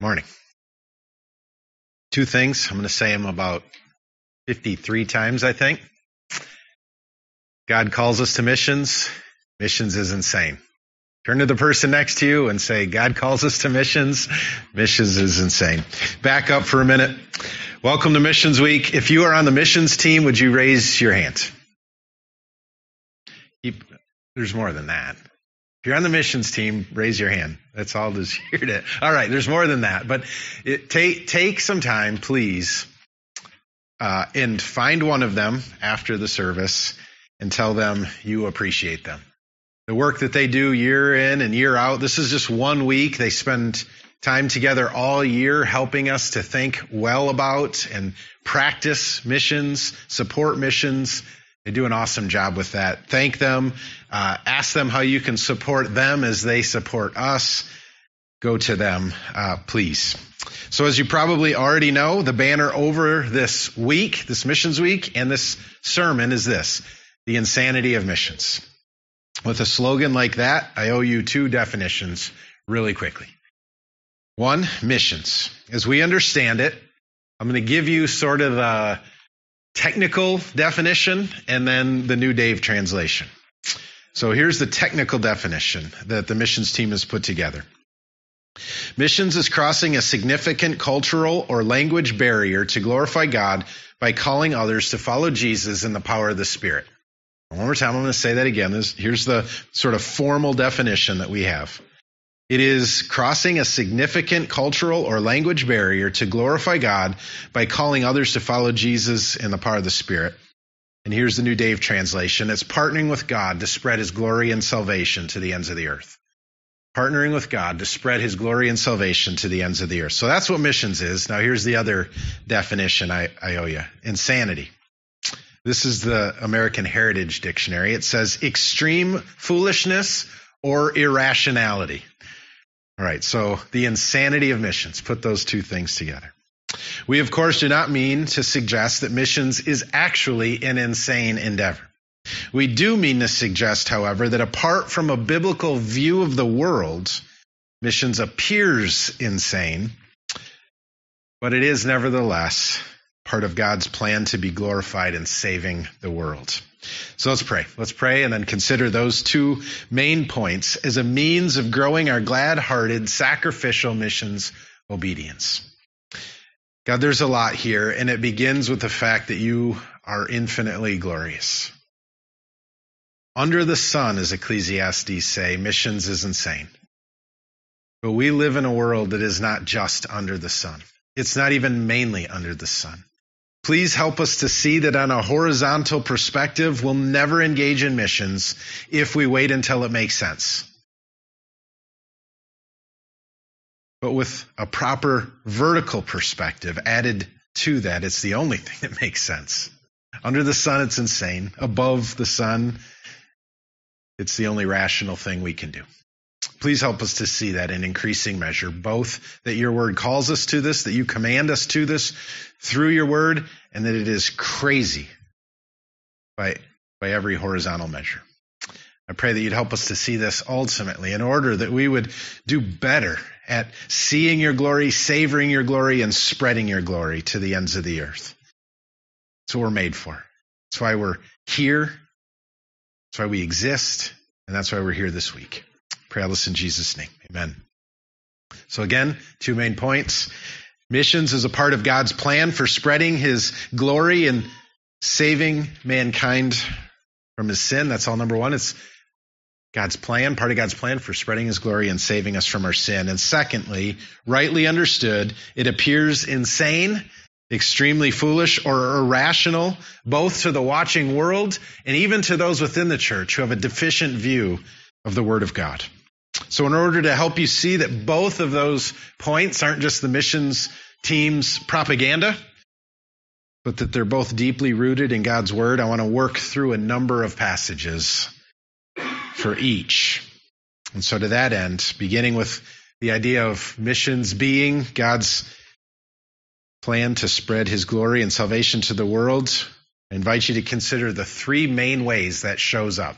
Morning. Two things. I'm going to say them about 53 times, I think. God calls us to missions. Missions is insane. Turn to the person next to you and say, God calls us to missions. Missions is insane. Back up for a minute. Welcome to Missions Week. If you are on the missions team, would you raise your hand? There's more than that. If you're on the missions team, raise your hand. That's all this here to. All right, there's more than that, but it, take take some time, please, uh, and find one of them after the service and tell them you appreciate them. The work that they do year in and year out. This is just one week. They spend time together all year helping us to think well about and practice missions, support missions, they do an awesome job with that. Thank them. Uh, ask them how you can support them as they support us. Go to them, uh, please. So, as you probably already know, the banner over this week, this missions week, and this sermon is this the insanity of missions. With a slogan like that, I owe you two definitions really quickly. One, missions. As we understand it, I'm going to give you sort of the technical definition and then the New Dave translation. So here's the technical definition that the missions team has put together. Missions is crossing a significant cultural or language barrier to glorify God by calling others to follow Jesus in the power of the Spirit. One more time, I'm going to say that again. This, here's the sort of formal definition that we have. It is crossing a significant cultural or language barrier to glorify God by calling others to follow Jesus in the power of the Spirit. And here's the New Dave translation. It's partnering with God to spread his glory and salvation to the ends of the earth. Partnering with God to spread his glory and salvation to the ends of the earth. So that's what missions is. Now here's the other definition I, I owe you. Insanity. This is the American Heritage Dictionary. It says extreme foolishness or irrationality. All right, so the insanity of missions. Put those two things together. We, of course, do not mean to suggest that missions is actually an insane endeavor. We do mean to suggest, however, that apart from a biblical view of the world, missions appears insane, but it is nevertheless part of God's plan to be glorified in saving the world. So let's pray. Let's pray and then consider those two main points as a means of growing our glad hearted, sacrificial missions obedience. God, there's a lot here, and it begins with the fact that you are infinitely glorious. Under the sun, as Ecclesiastes say, missions is insane. But we live in a world that is not just under the sun. It's not even mainly under the sun. Please help us to see that on a horizontal perspective, we'll never engage in missions if we wait until it makes sense. But with a proper vertical perspective added to that, it's the only thing that makes sense. Under the sun, it's insane. Above the sun, it's the only rational thing we can do. Please help us to see that in increasing measure, both that your word calls us to this, that you command us to this through your word, and that it is crazy by, by every horizontal measure. I pray that you'd help us to see this ultimately in order that we would do better at seeing your glory, savoring your glory, and spreading your glory to the ends of the earth. That's what we're made for. That's why we're here. That's why we exist. And that's why we're here this week. Pray all this in Jesus' name. Amen. So again, two main points. Missions is a part of God's plan for spreading his glory and saving mankind from his sin. That's all number one. It's God's plan, part of God's plan for spreading his glory and saving us from our sin. And secondly, rightly understood, it appears insane, extremely foolish, or irrational, both to the watching world and even to those within the church who have a deficient view of the Word of God. So, in order to help you see that both of those points aren't just the missions team's propaganda, but that they're both deeply rooted in God's Word, I want to work through a number of passages for each. And so, to that end, beginning with the idea of missions being God's plan to spread His glory and salvation to the world, I invite you to consider the three main ways that shows up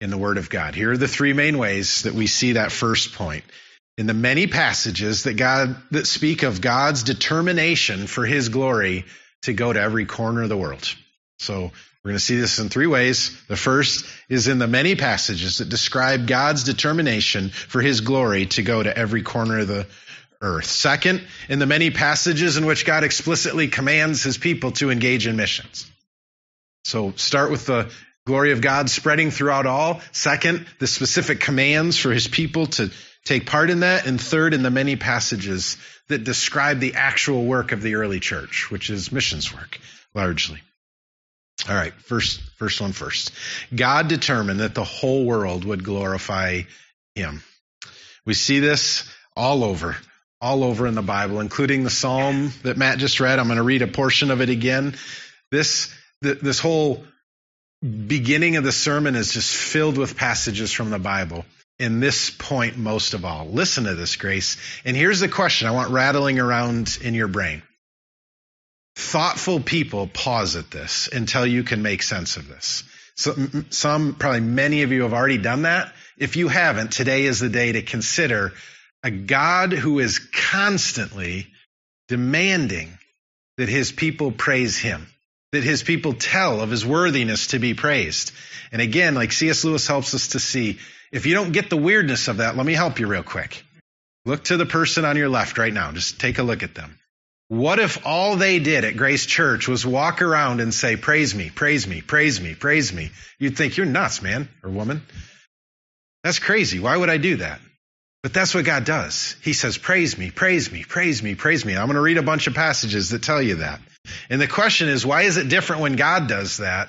in the Word of God. Here are the three main ways that we see that first point. in the many passages that God that speak of God's determination for his glory to go to every corner of the world. So we're going to see this in three ways. The first is in the many passages that describe God's determination for his glory to go to every corner of the earth. Second, in the many passages in which God explicitly commands his people to engage in missions. So start with the glory of God spreading throughout all. Second, the specific commands for his people to take part in that. And third, in the many passages that describe the actual work of the early church, which is missions work, largely. All right, first, first one first. God determined that the whole world would glorify him. We see this all over, all over in the Bible, including the Psalm that Matt just read. I'm going to read a portion of it again. This, this whole beginning of the sermon is just filled with passages from the Bible in this point most of all. Listen to this, Grace. And here's the question I want rattling around in your brain. Thoughtful people pause at this until you can make sense of this. So, some, probably many of you have already done that. If you haven't, today is the day to consider a God who is constantly demanding that his people praise him, that his people tell of his worthiness to be praised. And again, like C.S. Lewis helps us to see, if you don't get the weirdness of that, let me help you real quick. Look to the person on your left right now. Just take a look at them. What if all they did at Grace Church was walk around and say, Praise me, praise me, praise me, praise me? You'd think, You're nuts, man or woman. That's crazy. Why would I do that? But that's what God does. He says, Praise me, praise me, praise me, praise me. I'm going to read a bunch of passages that tell you that. And the question is, why is it different when God does that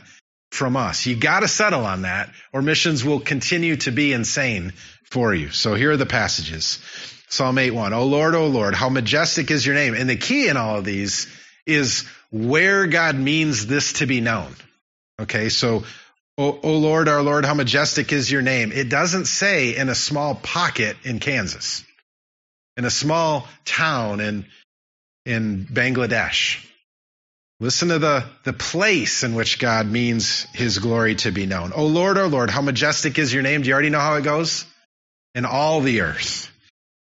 from us. You got to settle on that, or missions will continue to be insane for you. So here are the passages. Psalm 8 1. Oh Lord, oh Lord, how majestic is your name. And the key in all of these is where God means this to be known. Okay, so, oh, oh Lord, our Lord, how majestic is your name. It doesn't say in a small pocket in Kansas, in a small town in, in Bangladesh. Listen to the, the place in which God means his glory to be known. Oh Lord, oh Lord, how majestic is your name. Do you already know how it goes? In all the earth.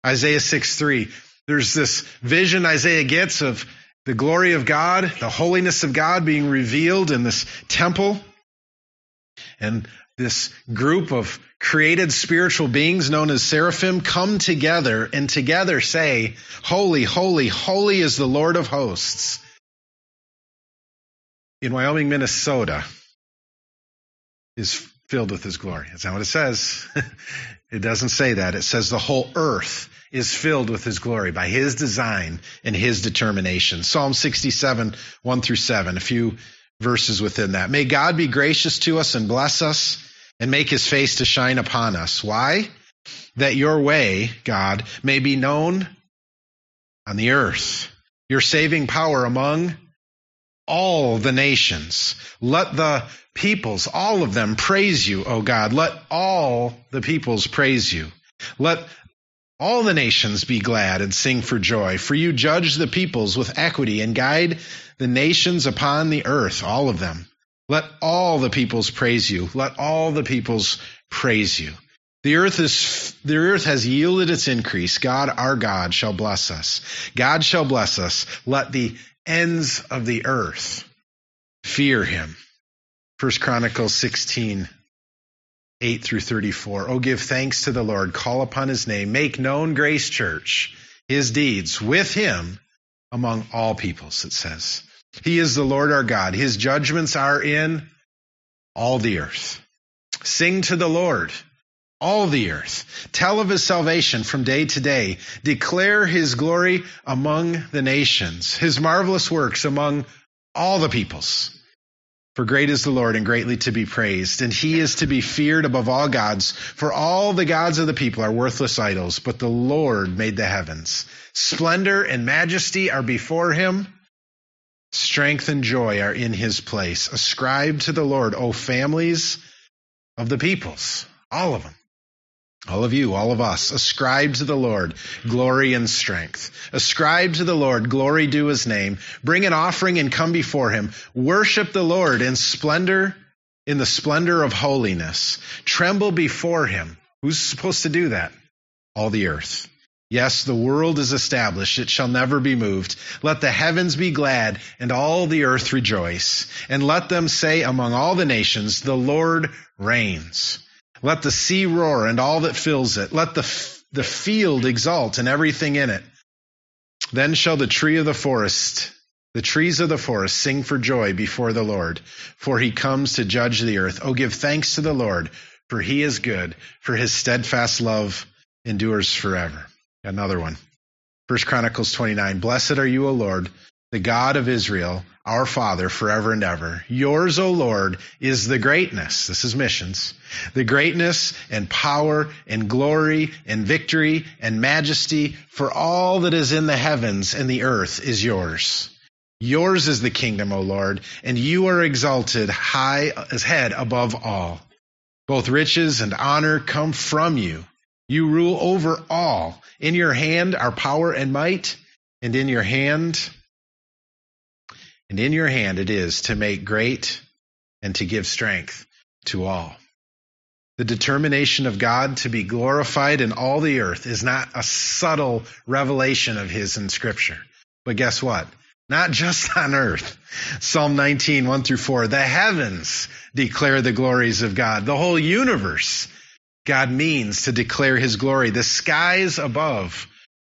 Isaiah 6 3. There's this vision Isaiah gets of the glory of God, the holiness of God being revealed in this temple. And this group of created spiritual beings known as seraphim come together and together say, Holy, holy, holy is the Lord of hosts in Wyoming, Minnesota is filled with his glory. That's not what it says. it doesn't say that. It says the whole earth is filled with his glory by his design and his determination. Psalm 67, 1 through 7, a few verses within that. May God be gracious to us and bless us and make his face to shine upon us. Why? That your way, God, may be known on the earth, your saving power among all the nations. Let the peoples, all of them, praise you, O God. Let all the peoples praise you. Let all the nations be glad and sing for joy, for you judge the peoples with equity and guide the nations upon the earth, all of them. Let all the peoples praise you. Let all the peoples praise you. The earth is, the earth has yielded its increase. God, our God, shall bless us. God shall bless us. Let the ends of the earth fear him. First Chronicles 16, 8 through 34. Oh, give thanks to the Lord, call upon his name, make known Grace Church, his deeds with him among all peoples, it says. He is the Lord our God. His judgments are in all the earth. Sing to the Lord all the earth. Tell of his salvation from day to day. Declare his glory among the nations, his marvelous works among all the peoples. For great is the Lord and greatly to be praised, and he is to be feared above all gods. For all the gods of the people are worthless idols, but the Lord made the heavens. Splendor and majesty are before him. Strength and joy are in his place. Ascribe to the Lord, O families of the peoples, all of them. All of you, all of us, ascribe to the Lord glory and strength. Ascribe to the Lord glory due his name. Bring an offering and come before him. Worship the Lord in splendor, in the splendor of holiness. Tremble before him. Who's supposed to do that? All the earth. Yes, the world is established. It shall never be moved. Let the heavens be glad and all the earth rejoice. And let them say among all the nations, the Lord reigns. Let the sea roar and all that fills it. Let the, the field exult and everything in it. Then shall the tree of the forest, the trees of the forest sing for joy before the Lord, for he comes to judge the earth. Oh, give thanks to the Lord, for he is good, for his steadfast love endures forever. Another one. First Chronicles 29. Blessed are you, O Lord, the God of Israel, our Father, forever and ever. Yours, O Lord, is the greatness. This is missions. The greatness and power and glory and victory and majesty for all that is in the heavens and the earth is yours. Yours is the kingdom, O Lord, and you are exalted high as head above all. Both riches and honor come from you. You rule over all. In your hand are power and might, and in your hand, and in your hand it is to make great and to give strength to all. The determination of God to be glorified in all the earth is not a subtle revelation of His in Scripture. But guess what? Not just on earth. Psalm 19, 1 through 4. The heavens declare the glories of God. The whole universe God means to declare his glory. The skies above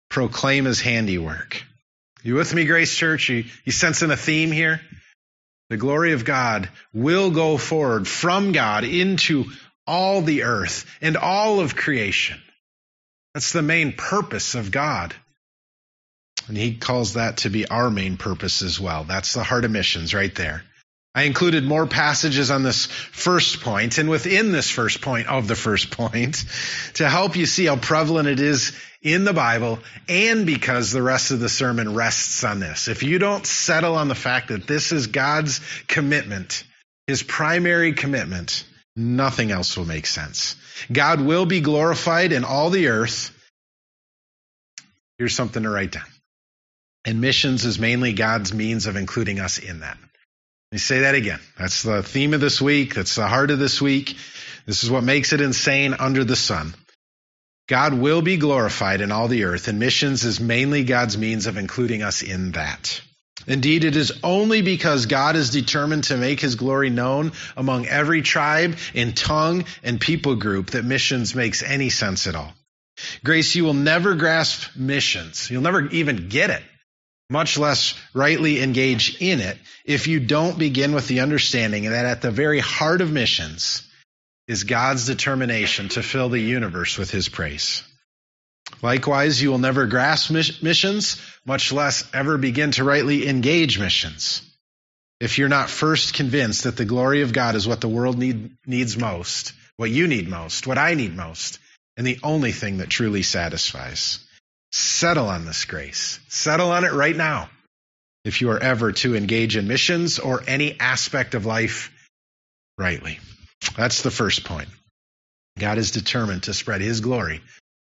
proclaim his handiwork. You with me, Grace Church? You, you sensing a theme here? The glory of God will go forward from God into all the earth and all of creation. That's the main purpose of God. And he calls that to be our main purpose as well. That's the heart of missions right there. I included more passages on this first point and within this first point of the first point to help you see how prevalent it is in the Bible and because the rest of the sermon rests on this. If you don't settle on the fact that this is God's commitment, his primary commitment, nothing else will make sense. God will be glorified in all the earth. Here's something to write down. And missions is mainly God's means of including us in that. Let me say that again. That's the theme of this week. That's the heart of this week. This is what makes it insane under the sun. God will be glorified in all the earth, and missions is mainly God's means of including us in that. Indeed, it is only because God is determined to make his glory known among every tribe and tongue and people group that missions makes any sense at all. Grace, you will never grasp missions. You'll never even get it much less rightly engage in it, if you don't begin with the understanding that at the very heart of missions is God's determination to fill the universe with his praise. Likewise, you will never grasp missions, much less ever begin to rightly engage missions, if you're not first convinced that the glory of God is what the world need, needs most, what you need most, what I need most, and the only thing that truly satisfies. Settle on this grace. Settle on it right now. If you are ever to engage in missions or any aspect of life rightly. That's the first point. God is determined to spread his glory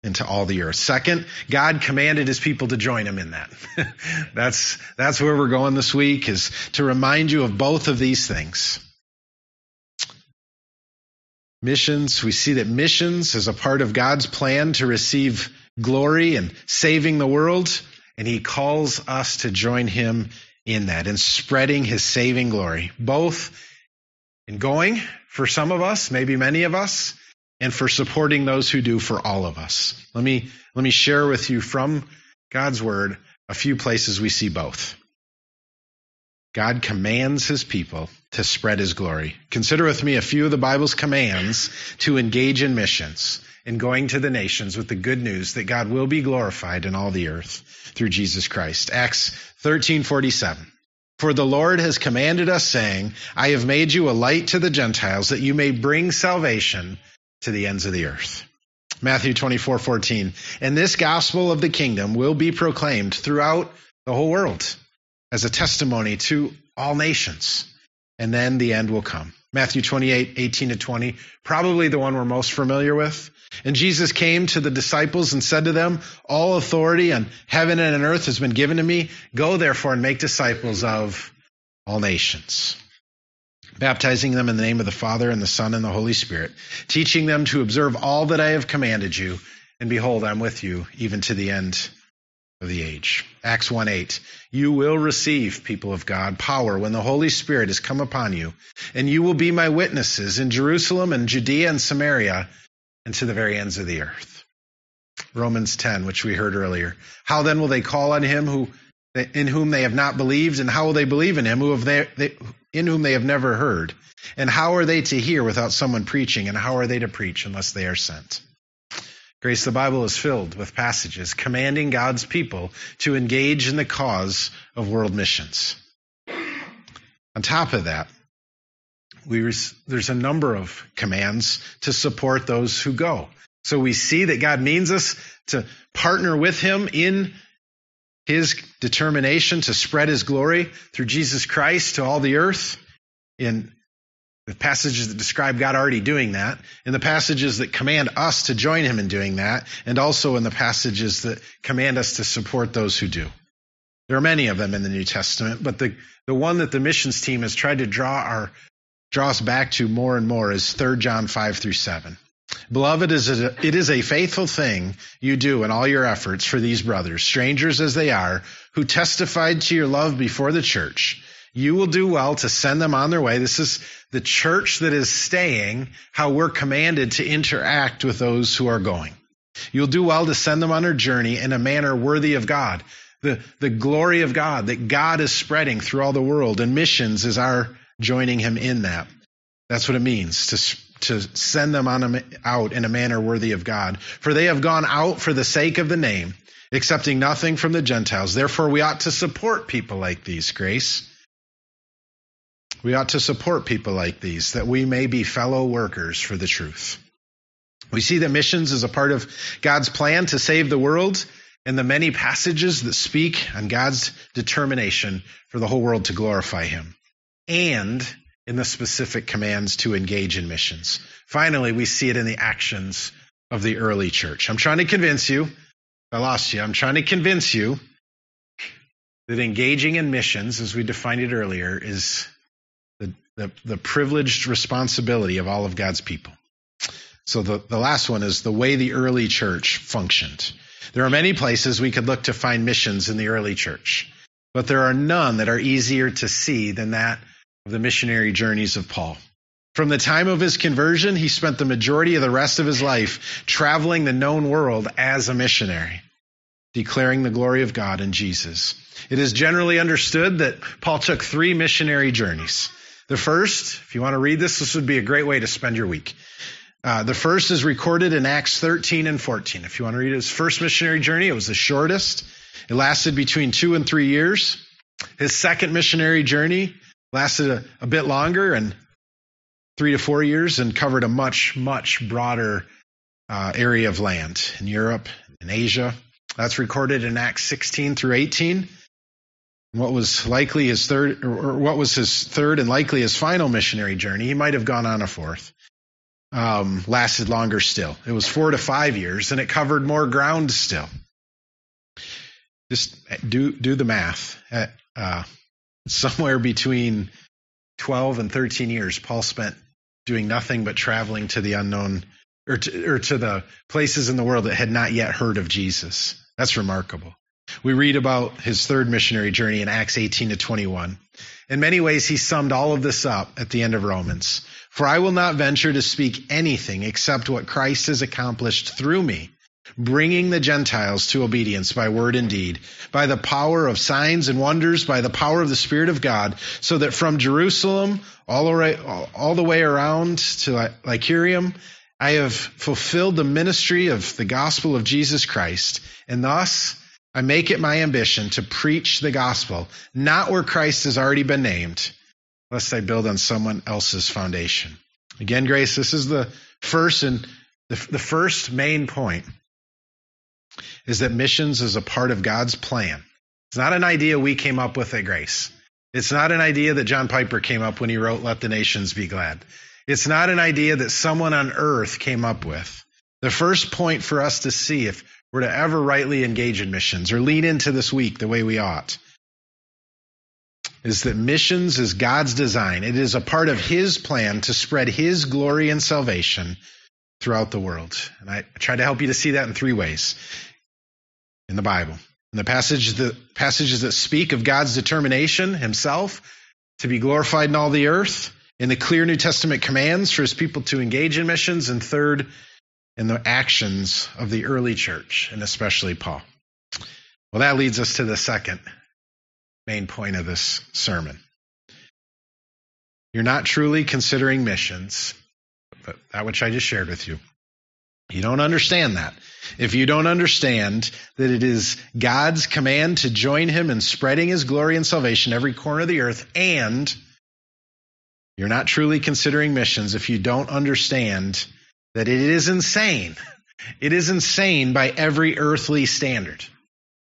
into all the earth. Second, God commanded his people to join him in that. that's, that's where we're going this week is to remind you of both of these things. Missions, we see that missions is a part of God's plan to receive glory and saving the world, and he calls us to join him in that and spreading his saving glory, both in going for some of us, maybe many of us, and for supporting those who do for all of us. Let me, let me share with you from God's word a few places we see both. God commands his people to spread his glory. Consider with me a few of the Bible's commands to engage in missions and going to the nations with the good news that God will be glorified in all the earth through Jesus Christ. Acts 13:47. For the Lord has commanded us saying, I have made you a light to the Gentiles that you may bring salvation to the ends of the earth. Matthew 24:14. And this gospel of the kingdom will be proclaimed throughout the whole world as a testimony to all nations. And then the end will come. Matthew 28, 18 to 20, probably the one we're most familiar with. And Jesus came to the disciples and said to them, All authority on heaven and on earth has been given to me. Go therefore and make disciples of all nations, baptizing them in the name of the Father and the Son and the Holy Spirit, teaching them to observe all that I have commanded you. and behold, I'm with you even to the end of the age. Acts 1 8. You will receive, people of God, power when the Holy Spirit has come upon you, and you will be my witnesses in Jerusalem and Judea and Samaria and to the very ends of the earth. Romans 10, which we heard earlier. How then will they call on him who in whom they have not believed, and how will they believe in him who have they, they, in whom they have never heard? And how are they to hear without someone preaching? And how are they to preach unless they are sent? Grace, the Bible is filled with passages commanding God's people to engage in the cause of world missions. On top of that, we, there's a number of commands to support those who go. So we see that God means us to partner with Him in His determination to spread His glory through Jesus Christ to all the earth. In the passages that describe God already doing that, in the passages that command us to join him in doing that, and also in the passages that command us to support those who do. There are many of them in the New Testament, but the, the one that the missions team has tried to draw our draw us back to more and more is 3 John 5 through 7. Beloved, it is a faithful thing you do in all your efforts for these brothers, strangers as they are, who testified to your love before the church you will do well to send them on their way. This is the church that is staying, how we're commanded to interact with those who are going. You'll do well to send them on their journey in a manner worthy of God. The, the glory of God that God is spreading through all the world, and missions is our joining Him in that. That's what it means to, to send them on a, out in a manner worthy of God. For they have gone out for the sake of the name, accepting nothing from the Gentiles. Therefore, we ought to support people like these, Grace. We ought to support people like these, that we may be fellow workers for the truth. We see that missions is a part of God's plan to save the world and the many passages that speak on God's determination for the whole world to glorify Him, and in the specific commands to engage in missions. Finally, we see it in the actions of the early church. I'm trying to convince you, I lost you, I'm trying to convince you that engaging in missions, as we defined it earlier, is the, the privileged responsibility of all of God's people. So the, the last one is the way the early church functioned. There are many places we could look to find missions in the early church, but there are none that are easier to see than that of the missionary journeys of Paul. From the time of his conversion, he spent the majority of the rest of his life traveling the known world as a missionary, declaring the glory of God in Jesus. It is generally understood that Paul took three missionary journeys. The first, if you want to read this, this would be a great way to spend your week. Uh, the first is recorded in Acts 13 and 14. If you want to read his first missionary journey, it was the shortest. It lasted between two and three years. His second missionary journey lasted a, a bit longer and three to four years and covered a much, much broader uh, area of land in Europe and Asia. That's recorded in Acts 16 through 18 what was likely his third, or what was his third and likely his final missionary journey. He might have gone on a fourth. Um, lasted longer still. It was four to five years, and it covered more ground still. Just do do the math. At, uh, somewhere between twelve and thirteen years, Paul spent doing nothing but traveling to the unknown, or to, or to the places in the world that had not yet heard of Jesus. That's remarkable. We read about his third missionary journey in Acts 18 to 21. In many ways, he summed all of this up at the end of Romans. For I will not venture to speak anything except what Christ has accomplished through me, bringing the Gentiles to obedience by word and deed, by the power of signs and wonders, by the power of the Spirit of God, so that from Jerusalem all the way, all the way around to Iconium, I have fulfilled the ministry of the gospel of Jesus Christ, and thus I make it my ambition to preach the gospel, not where Christ has already been named, lest I build on someone else's foundation. Again, Grace, this is the first and the, the first main point is that missions is a part of God's plan. It's not an idea we came up with at Grace. It's not an idea that John Piper came up when he wrote Let the Nations Be Glad. It's not an idea that someone on earth came up with. The first point for us to see if we're to ever rightly engage in missions or lean into this week the way we ought is that missions is God's design. It is a part of His plan to spread His glory and salvation throughout the world. And I, try to help you to see that in three ways in the Bible. In the passage, the passages that speak of God's determination himself to be glorified in all the earth, in the clear New Testament commands for his people to engage in missions, and third, in the actions of the early church, and especially Paul. Well, that leads us to the second main point of this sermon. You're not truly considering missions, that which I just shared with you. You don't understand that. If you don't understand that it is God's command to join him in spreading his glory and salvation every corner of the earth, and you're not truly considering missions if you don't understand that it is insane. It is insane by every earthly standard.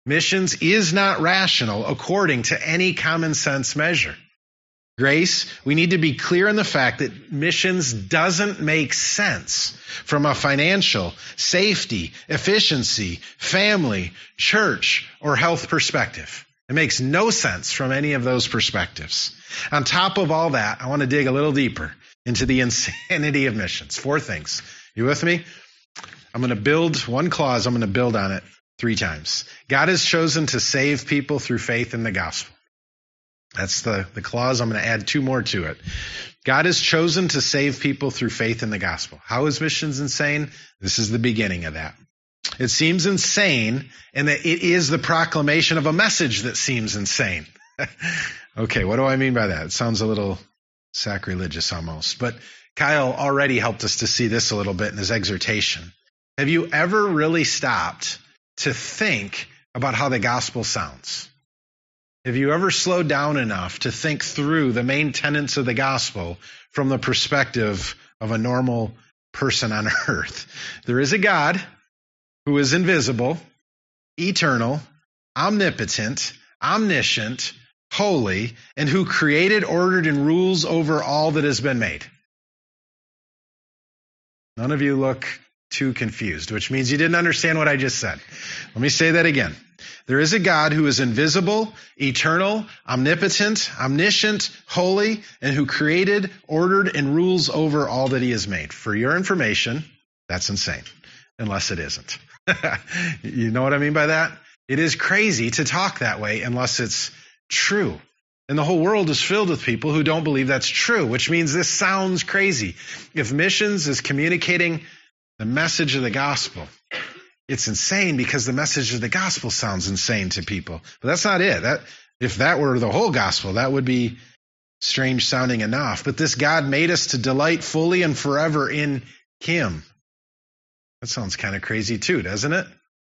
Missions is not rational according to any common sense measure. Grace, we need to be clear in the fact that missions doesn't make sense from a financial, safety, efficiency, family, church, or health perspective. It makes no sense from any of those perspectives. On top of all that, I want to dig a little deeper into the insanity of missions. Four things. You with me? I'm going to build one clause, I'm going to build on it three times. God has chosen to save people through faith in the gospel. That's the, the clause. I'm going to add two more to it. God has chosen to save people through faith in the gospel. How is missions insane? This is the beginning of that. It seems insane and that it is the proclamation of a message that seems insane. okay, what do I mean by that? It sounds a little sacrilegious almost. But Kyle already helped us to see this a little bit in his exhortation. Have you ever really stopped to think about how the gospel sounds? Have you ever slowed down enough to think through the main tenets of the gospel from the perspective of a normal person on earth? There is a God who is invisible, eternal, omnipotent, omniscient, holy, and who created, ordered, and rules over all that has been made. None of you look too confused, which means you didn't understand what I just said. Let me say that again. There is a God who is invisible, eternal, omnipotent, omniscient, holy, and who created, ordered, and rules over all that he has made. For your information, that's insane, unless it isn't. you know what I mean by that? It is crazy to talk that way unless it's true. And the whole world is filled with people who don't believe that's true, which means this sounds crazy. If missions is communicating the message of the gospel, it's insane because the message of the gospel sounds insane to people. But that's not it. That if that were the whole gospel, that would be strange sounding enough. But this God made us to delight fully and forever in him. That sounds kind of crazy too, doesn't it?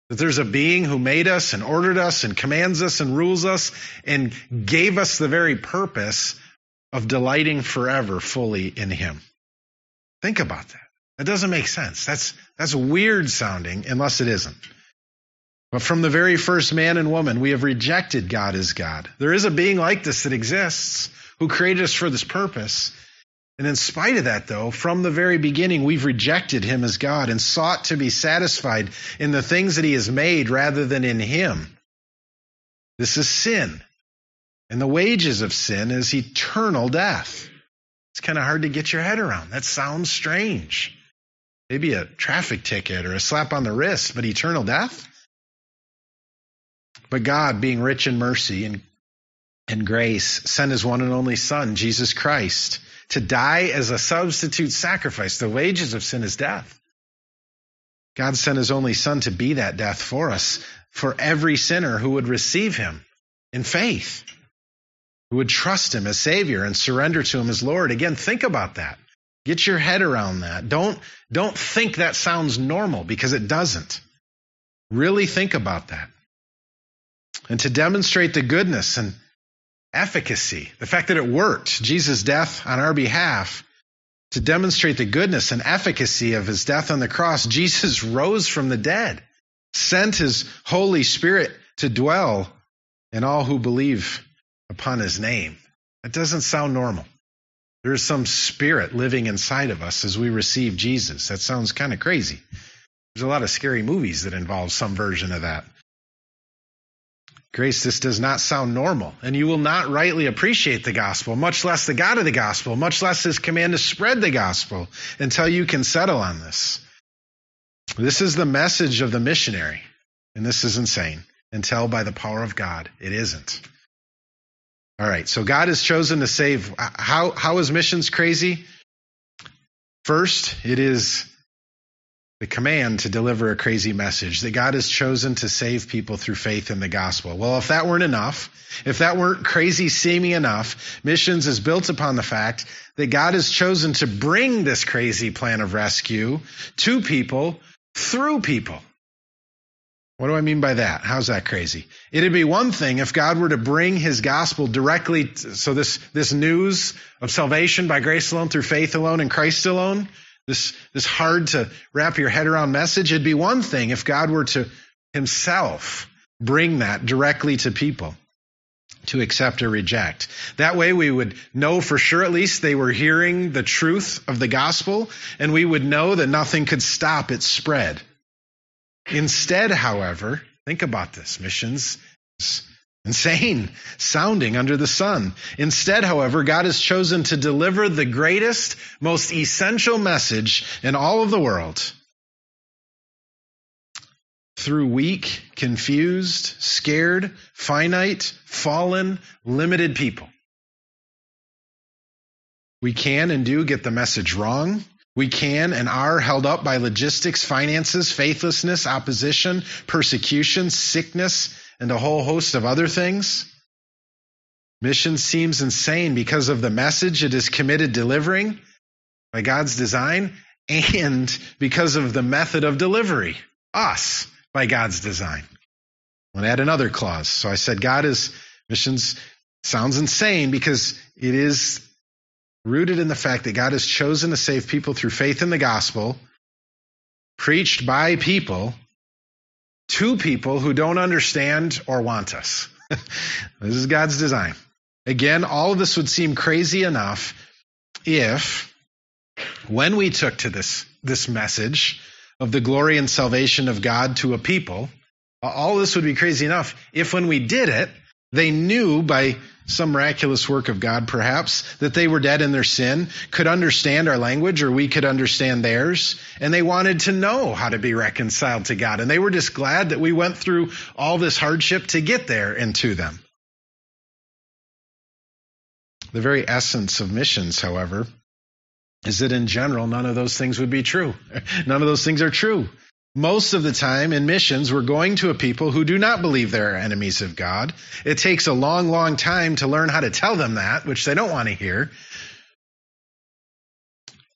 That there's a being who made us and ordered us and commands us and rules us and gave us the very purpose of delighting forever fully in him. Think about that. That doesn't make sense. That's, that's weird sounding unless it isn't. But from the very first man and woman, we have rejected God as God. There is a being like this that exists who created us for this purpose. And in spite of that, though, from the very beginning, we've rejected him as God and sought to be satisfied in the things that he has made rather than in him. This is sin. And the wages of sin is eternal death. It's kind of hard to get your head around. That sounds strange. Maybe a traffic ticket or a slap on the wrist, but eternal death? But God, being rich in mercy and, and grace, sent his one and only Son, Jesus Christ, to die as a substitute sacrifice. The wages of sin is death. God sent his only Son to be that death for us, for every sinner who would receive him in faith, who would trust him as Savior and surrender to him as Lord. Again, think about that. Get your head around that. Don't, don't think that sounds normal because it doesn't. Really think about that. And to demonstrate the goodness and efficacy, the fact that it worked, Jesus' death on our behalf, to demonstrate the goodness and efficacy of his death on the cross, Jesus rose from the dead, sent his Holy Spirit to dwell in all who believe upon his name. That doesn't sound normal. There's some spirit living inside of us as we receive Jesus. That sounds kind of crazy. There's a lot of scary movies that involve some version of that. Grace, this does not sound normal, and you will not rightly appreciate the gospel, much less the God of the gospel, much less his command to spread the gospel until you can settle on this. This is the message of the missionary, and this is insane until by the power of God it isn't. All right, so God has chosen to save. How, how is missions crazy? First, it is the command to deliver a crazy message that God has chosen to save people through faith in the gospel. Well, if that weren't enough, if that weren't crazy seeming enough, missions is built upon the fact that God has chosen to bring this crazy plan of rescue to people through people. What do I mean by that? How's that crazy? It'd be one thing if God were to bring his gospel directly, so this, this news of salvation by grace alone, through faith alone, in Christ alone, this, this hard to wrap your head around message, it'd be one thing if God were to himself bring that directly to people to accept or reject. That way we would know for sure at least they were hearing the truth of the gospel and we would know that nothing could stop its spread. Instead, however, think about this. Missions insane sounding under the sun. Instead, however, God has chosen to deliver the greatest, most essential message in all of the world through weak, confused, scared, finite, fallen, limited people. We can and do get the message wrong. We can and are held up by logistics, finances, faithlessness, opposition, persecution, sickness, and a whole host of other things. Mission seems insane because of the message it is committed delivering by God's design and because of the method of delivery, us, by God's design. I want to add another clause. So I said God is, missions sounds insane because it is rooted in the fact that God has chosen to save people through faith in the gospel, preached by people to people who don't understand or want us. this is God's design. Again, all of this would seem crazy enough if, when we took to this, this message of the glory and salvation of God to a people, all this would be crazy enough if, when we did it, they knew by some miraculous work of God, perhaps, that they were dead in their sin, could understand our language or we could understand theirs, and they wanted to know how to be reconciled to God. And they were just glad that we went through all this hardship to get there and to them. The very essence of missions, however, is that in general, none of those things would be true. None of those things are true. Most of the time in missions, we're going to a people who do not believe they're enemies of God. It takes a long, long time to learn how to tell them that, which they don't want to hear,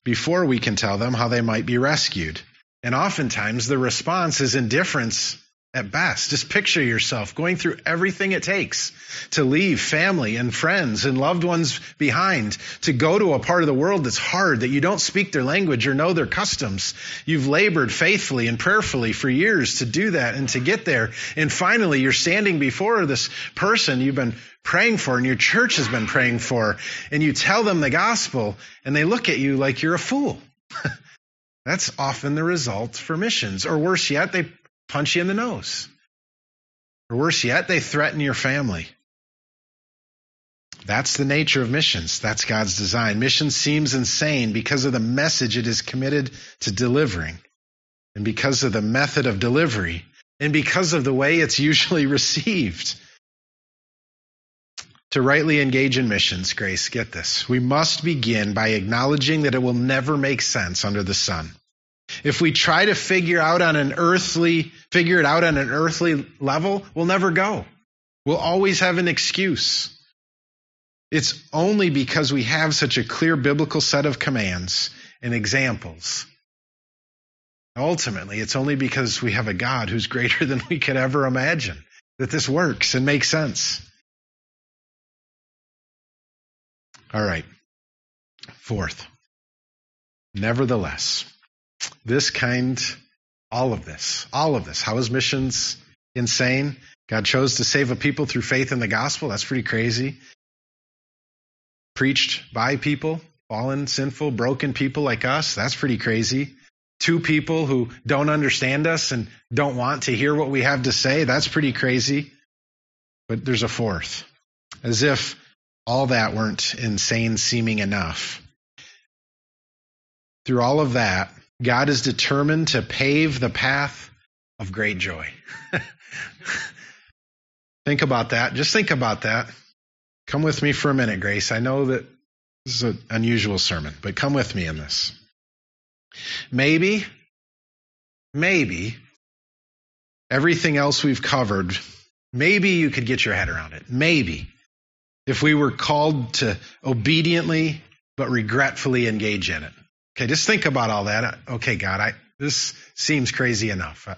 before we can tell them how they might be rescued. And oftentimes the response is indifference at best. Just picture yourself going through everything it takes to leave family and friends and loved ones behind, to go to a part of the world that's hard, that you don't speak their language or know their customs. You've labored faithfully and prayerfully for years to do that and to get there. And finally, you're standing before this person you've been praying for and your church has been praying for, and you tell them the gospel, and they look at you like you're a fool. That's often the result for missions. Or worse yet, they punch you in the nose. Or worse yet, they threaten your family. That's the nature of missions. That's God's design. Mission seems insane because of the message it is committed to delivering, and because of the method of delivery, and because of the way it's usually received. To rightly engage in missions, Grace, get this. We must begin by acknowledging that it will never make sense under the sun. If we try to figure out on an earthly, figure it out on an earthly level, we'll never go. We'll always have an excuse. It's only because we have such a clear biblical set of commands and examples. Ultimately, it's only because we have a God who's greater than we could ever imagine that this works and makes sense. All right. Fourth, nevertheless, this kind, all of this, all of this. How is missions insane? God chose to save a people through faith in the gospel. That's pretty crazy. Preached by people, fallen, sinful, broken people like us. That's pretty crazy. Two people who don't understand us and don't want to hear what we have to say. That's pretty crazy. But there's a fourth. As if all that weren't insane seeming enough. Through all of that, God is determined to pave the path of great joy. think about that. Just think about that. Come with me for a minute, Grace. I know that this is an unusual sermon, but come with me in this. Maybe, maybe everything else we've covered, maybe you could get your head around it. Maybe. If we were called to obediently but regretfully engage in it. Okay, just think about all that. Okay, God, I, this seems crazy enough.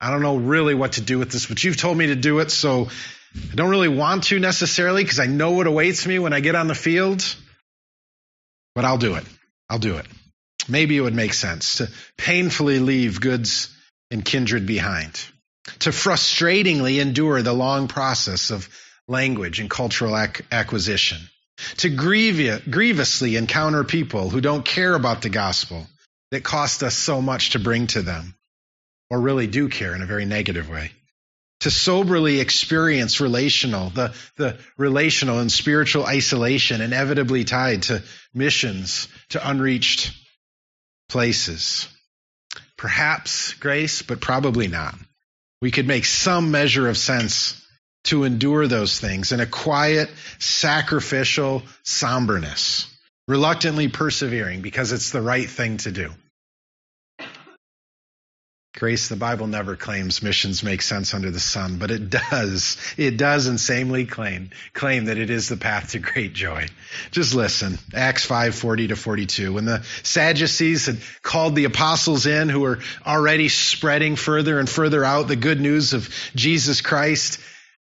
I don't know really what to do with this, but you've told me to do it, so I don't really want to necessarily because I know what awaits me when I get on the field, but I'll do it. I'll do it. Maybe it would make sense to painfully leave goods and kindred behind, to frustratingly endure the long process of language and cultural ac- acquisition, to grievously encounter people who don't care about the gospel that cost us so much to bring to them, or really do care in a very negative way to soberly experience relational, the, the relational and spiritual isolation inevitably tied to missions, to unreached places. Perhaps grace, but probably not. We could make some measure of sense to endure those things in a quiet, sacrificial somberness, reluctantly persevering because it's the right thing to do. Grace, the Bible never claims missions make sense under the sun, but it does. It does insanely claim, claim that it is the path to great joy. Just listen. Acts 5, 40 to 42. When the Sadducees had called the apostles in who were already spreading further and further out the good news of Jesus Christ,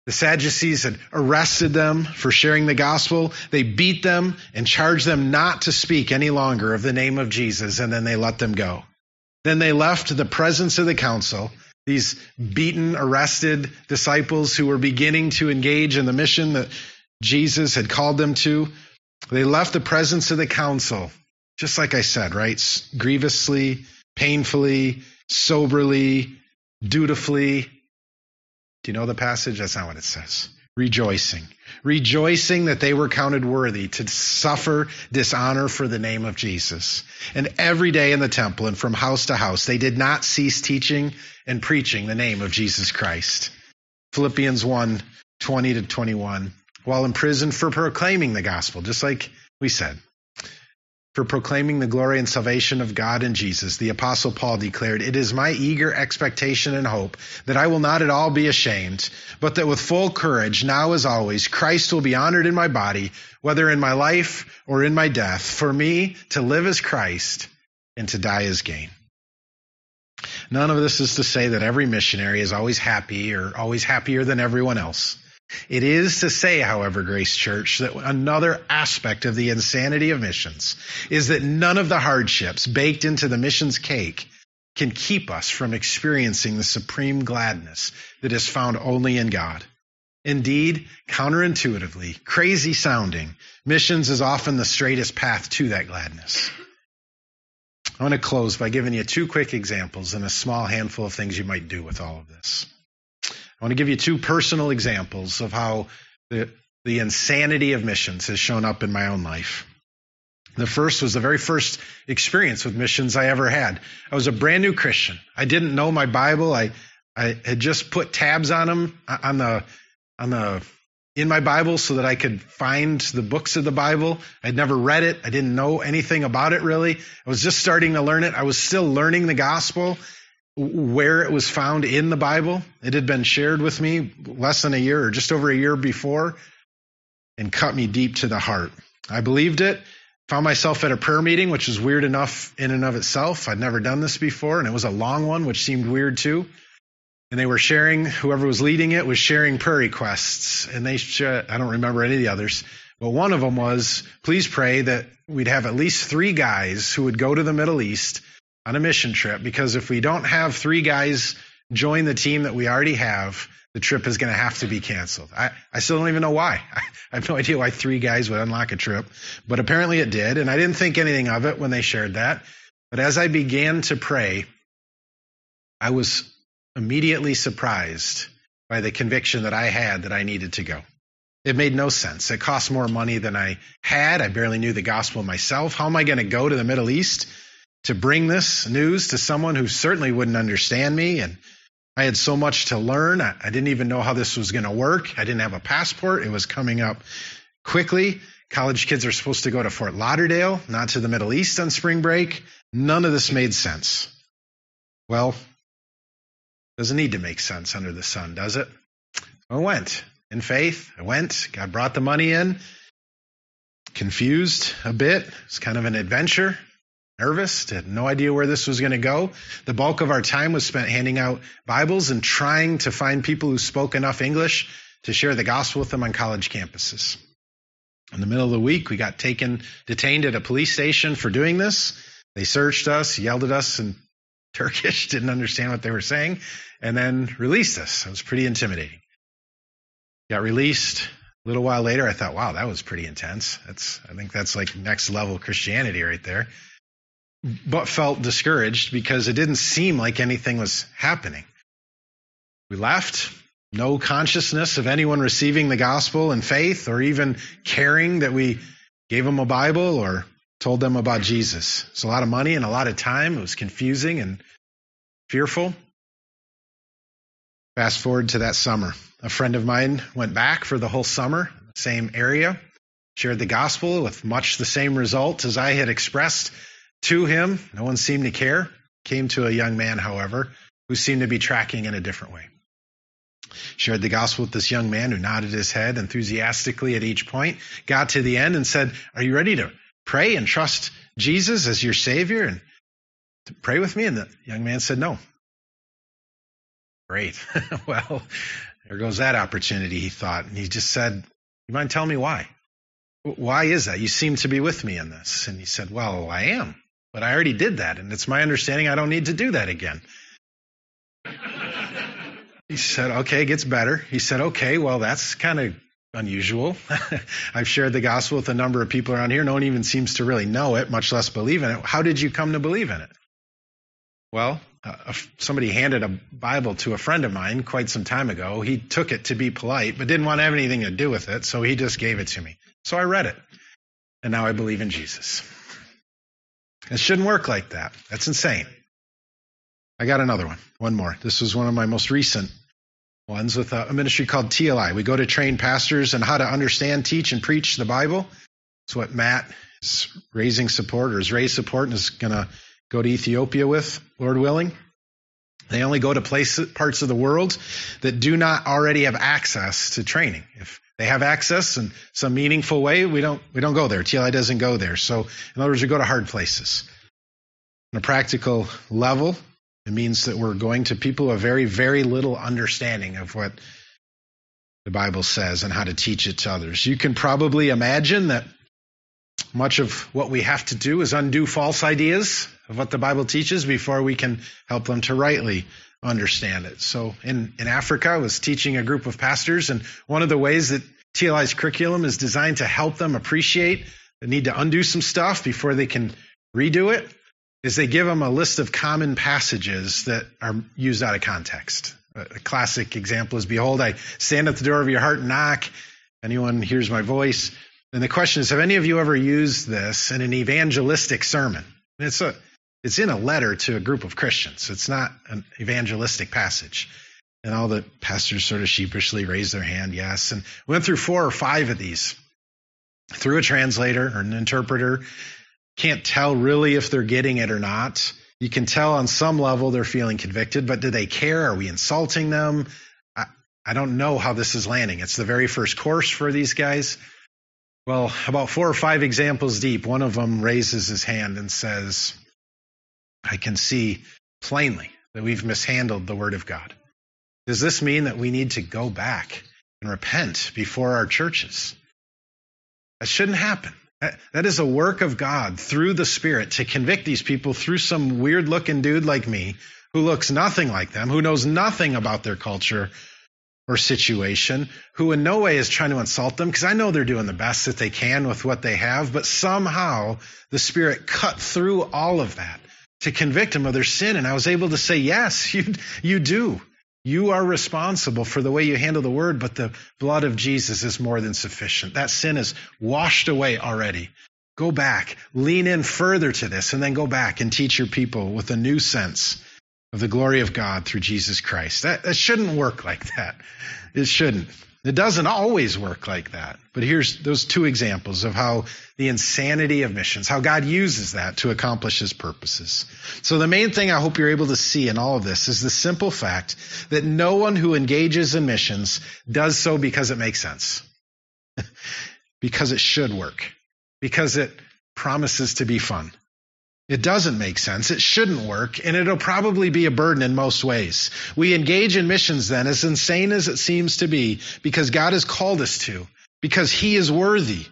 the Sadducees had arrested them for sharing the gospel. They beat them and charged them not to speak any longer of the name of Jesus, and then they let them go. Then they left the presence of the council, these beaten, arrested disciples who were beginning to engage in the mission that Jesus had called them to. They left the presence of the council, just like I said, right? Grievously, painfully, soberly, dutifully. Do you know the passage? That's not what it says rejoicing, rejoicing that they were counted worthy to suffer dishonor for the name of Jesus. And every day in the temple and from house to house, they did not cease teaching and preaching the name of Jesus Christ. Philippians 1 20 to 21. While in prison for proclaiming the gospel, just like we said for proclaiming the glory and salvation of God in Jesus, the apostle Paul declared, It is my eager expectation and hope that I will not at all be ashamed, but that with full courage, now as always, Christ will be honored in my body, whether in my life or in my death. For me, to live as Christ and to die as gain. None of this is to say that every missionary is always happy or always happier than everyone else. It is to say, however, Grace Church, that another aspect of the insanity of missions is that none of the hardships baked into the missions cake can keep us from experiencing the supreme gladness that is found only in God. Indeed, counterintuitively, crazy sounding, missions is often the straightest path to that gladness. I want to close by giving you two quick examples and a small handful of things you might do with all of this. I want to give you two personal examples of how the, the insanity of missions has shown up in my own life. The first was the very first experience with missions I ever had. I was a brand new Christian. I didn't know my Bible. I, I had just put tabs on them uh, on the, on the, in my Bible so that I could find the books of the Bible. I'd never read it. I didn't know anything about it really. I was just starting to learn it. I was still learning the gospel where it was found in the Bible. It had been shared with me less than a year or just over a year before and cut me deep to the heart. I believed it, found myself at a prayer meeting, which was weird enough in and of itself. I'd never done this before, and it was a long one, which seemed weird too. And they were sharing, whoever was leading it was sharing prayer requests. And they, I don't remember any of the others, but one of them was, please pray that we'd have at least three guys who would go to the Middle East on a mission trip because if we don't have three guys join the team that we already have, the trip is going to have to be canceled. I, I still don't even know why. I have no idea why three guys would unlock a trip, but apparently it did. And I didn't think anything of it when they shared that. But as I began to pray, I was immediately surprised by the conviction that I had that I needed to go. It made no sense. It cost more money than I had. I barely knew the gospel myself. How am I going to go to the Middle East to bring this news to someone who certainly wouldn't understand me? And I had so much to learn. I, didn't even know how this was going to work. I didn't have a passport. It was coming up quickly. College kids are supposed to go to Fort Lauderdale, not to the Middle East on spring break. None of this made sense. Well, doesn't need to make sense under the sun, does it? I went in faith. I went. God brought the money in. Confused a bit. It's kind of an adventure. Nervous. Had no idea where this was going to go. The bulk of our time was spent handing out Bibles and trying to find people who spoke enough English to share the gospel with them on college campuses. In the middle of the week, we got taken, detained at a police station for doing this. They searched us, yelled at us in Turkish, didn't understand what they were saying, and then released us. It was pretty intimidating. Got released. A little while later, I thought, wow, that was pretty intense. That's, I think that's like next level Christianity right there. But felt discouraged because it didn't seem like anything was happening. We left, no consciousness of anyone receiving the gospel and faith or even caring that we gave them a Bible or told them about Jesus. It's a lot of money and a lot of time. It was confusing and fearful. Fast forward to that summer. A friend of mine went back for the whole summer, same area, shared the gospel with much the same result as I had expressed to him. No one seemed to care. Came to a young man, however, who seemed to be tracking in a different way. Shared the gospel with this young man who nodded his head enthusiastically at each point, got to the end and said, Are you ready to pray and trust Jesus as your Savior and to pray with me? And the young man said, No. Great. well, there goes that opportunity, he thought. And he just said, You mind telling me why? Why is that? You seem to be with me in this. And he said, Well, I am. But I already did that. And it's my understanding I don't need to do that again. He said, okay, it gets better. He said, okay, well, that's kind of unusual. I've shared the gospel with a number of people around here. No one even seems to really know it, much less believe in it. How did you come to believe in it? Well, uh, somebody handed a Bible to a friend of mine quite some time ago. He took it to be polite, but didn't want to have anything to do with it, so he just gave it to me. So I read it, and now I believe in Jesus. It shouldn't work like that. That's insane. I got another one. One more. This was one of my most recent ones with a, ministry called TLI. We go to train pastors on how to understand, teach, and preach the Bible. It's what Matt is raising support or has raised support and is going to go to Ethiopia with, Lord willing. They only go to places, parts of the world that do not already have access to training. If they have access in some meaningful way, we don't we don't go there. TLI doesn't go there. So in other words, we go to hard places. On a practical level, it means that we're going to people who have very, very little understanding of what the Bible says and how to teach it to others. You can probably imagine that much of what we have to do is undo false ideas of what the Bible teaches before we can help them to rightly understand it. So in, in Africa, I was teaching a group of pastors, and one of the ways that TLI's curriculum is designed to help them appreciate the need to undo some stuff before they can redo it is they give them a list of common passages that are used out of context. A classic example is Behold, I stand at the door of your heart and knock. Anyone hears my voice. And the question is Have any of you ever used this in an evangelistic sermon? And it's, a, it's in a letter to a group of Christians, it's not an evangelistic passage. And all the pastors sort of sheepishly raised their hand, yes. And went through four or five of these through a translator or an interpreter can't tell really if they're getting it or not. You can tell on some level they're feeling convicted, but do they care? Are we insulting them? I, I don't know how this is landing. It's the very first course for these guys. Well, about four or five examples deep, one of them raises his hand and says, I can see plainly that we've mishandled the Word of God. Does this mean that we need to go back and repent before our churches? That shouldn't happen. That is a work of God through the Spirit to convict these people through some weird looking dude like me who looks nothing like them, who knows nothing about their culture or situation, who in no way is trying to insult them, because I know they're doing the best that they can with what they have, but somehow the Spirit cut through all of that to convict them of their sin. And I was able to say, yes, you, you do. You are responsible for the way you handle the word, but the blood of Jesus is more than sufficient. That sin is washed away already. Go back, lean in further to this, and then go back and teach your people with a new sense of the glory of God through Jesus Christ. That, that shouldn't work like that. It shouldn't. It doesn't always work like that. But here's those two examples of how the insanity of missions, how God uses that to accomplish his purposes. So the main thing I hope you're able to see in all of this is the simple fact that no one who engages in missions does so because it makes sense. because it should work. Because it promises to be fun. It doesn't make sense. It shouldn't work, and it'll probably be a burden in most ways. We engage in missions then, as insane as it seems to be, because God has called us to, because He is worthy,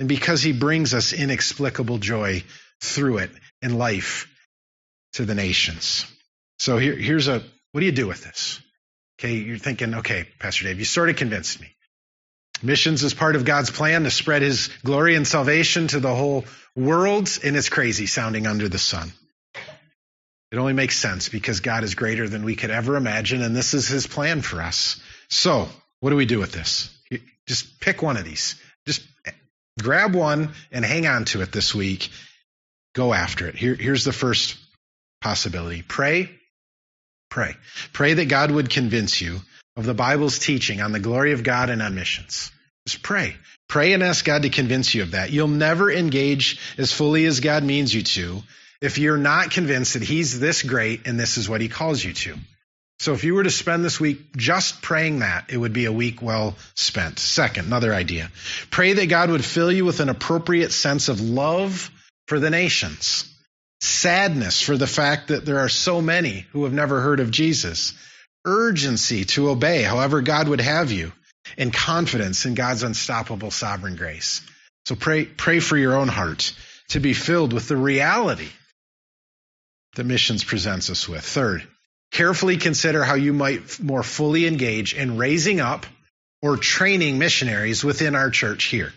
and because He brings us inexplicable joy through it in life to the nations. So here, here's a what do you do with this? Okay, you're thinking, okay, Pastor Dave, you sort of convinced me. Missions is part of God's plan to spread his glory and salvation to the whole world, and it's crazy sounding under the sun. It only makes sense because God is greater than we could ever imagine, and this is his plan for us. So, what do we do with this? Just pick one of these. Just grab one and hang on to it this week. Go after it. Here, here's the first possibility pray. Pray. Pray that God would convince you of the Bible's teaching on the glory of God and on missions. Just pray. Pray and ask God to convince you of that. You'll never engage as fully as God means you to if you're not convinced that He's this great and this is what He calls you to. So if you were to spend this week just praying that, it would be a week well spent. Second, another idea. Pray that God would fill you with an appropriate sense of love for the nations, sadness for the fact that there are so many who have never heard of Jesus, urgency to obey however God would have you, and confidence in God's unstoppable sovereign grace. So pray, pray for your own heart to be filled with the reality that missions presents us with. Third, carefully consider how you might more fully engage in raising up or training missionaries within our church here.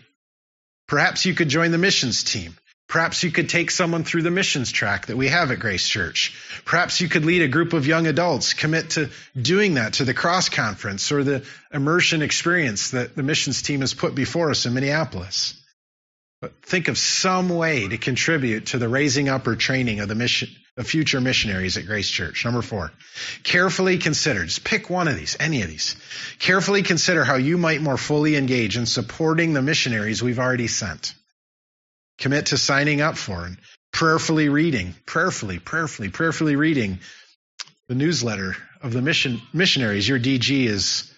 Perhaps you could join the missions team Perhaps you could take someone through the missions track that we have at Grace Church. Perhaps you could lead a group of young adults, commit to doing that to the cross conference or the immersion experience that the missions team has put before us in Minneapolis. But think of some way to contribute to the raising up or training of the mission of future missionaries at Grace Church. Number four, carefully consider, just pick one of these, any of these. Carefully consider how you might more fully engage in supporting the missionaries we've already sent commit to signing up for and prayerfully reading, prayerfully, prayerfully, prayerfully reading the newsletter of the mission missionaries your DG is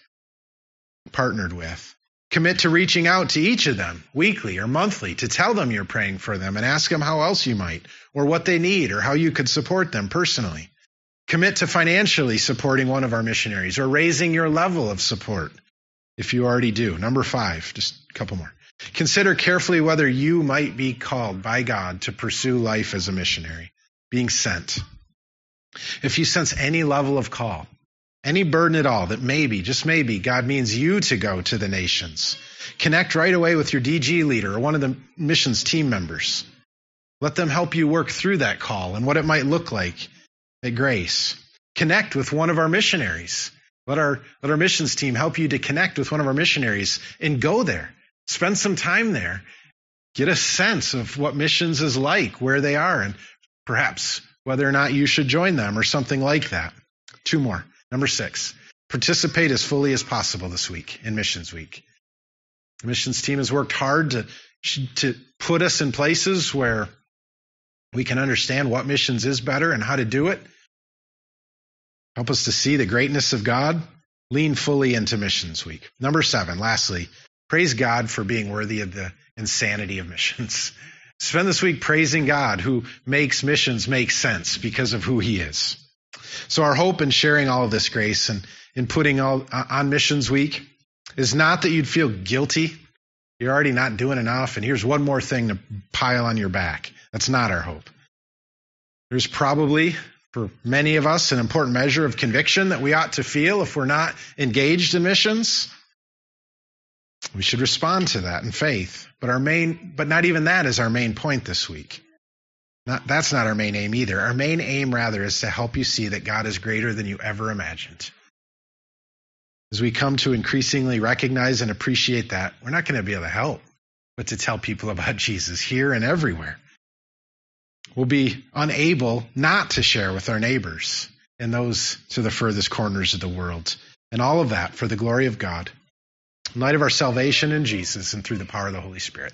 partnered with. Commit to reaching out to each of them weekly or monthly to tell them you're praying for them and ask them how else you might or what they need or how you could support them personally. Commit to financially supporting one of our missionaries or raising your level of support if you already do. Number five, just a couple more. Consider carefully whether you might be called by God to pursue life as a missionary, being sent. If you sense any level of call, any burden at all that maybe, just maybe, God means you to go to the nations, connect right away with your DG leader or one of the missions team members. Let them help you work through that call and what it might look like at Grace. Connect with one of our missionaries. Let our, let our missions team help you to connect with one of our missionaries and go there. Spend some time there. Get a sense of what missions is like, where they are, and perhaps whether or not you should join them or something like that. Two more. Number six, participate as fully as possible this week in Missions Week. The missions team has worked hard to, to put us in places where we can understand what missions is better and how to do it. Help us to see the greatness of God. Lean fully into Missions Week. Number seven, lastly, Praise God for being worthy of the insanity of missions. Spend this week praising God who makes missions make sense because of who he is. So our hope in sharing all of this grace and in putting all uh, on missions week is not that you'd feel guilty. You're already not doing enough and here's one more thing to pile on your back. That's not our hope. There's probably for many of us an important measure of conviction that we ought to feel if we're not engaged in missions. We should respond to that in faith. But our main, but not even that is our main point this week. Not, that's not our main aim either. Our main aim, rather, is to help you see that God is greater than you ever imagined. as we come to increasingly recognize and appreciate that, we're not going to be able to help but to tell people about Jesus here and everywhere. We'll be unable not to share with our neighbors and those to the furthest corners of the world. And all of that for the glory of God, in light of our salvation in Jesus and through the power of the Holy Spirit.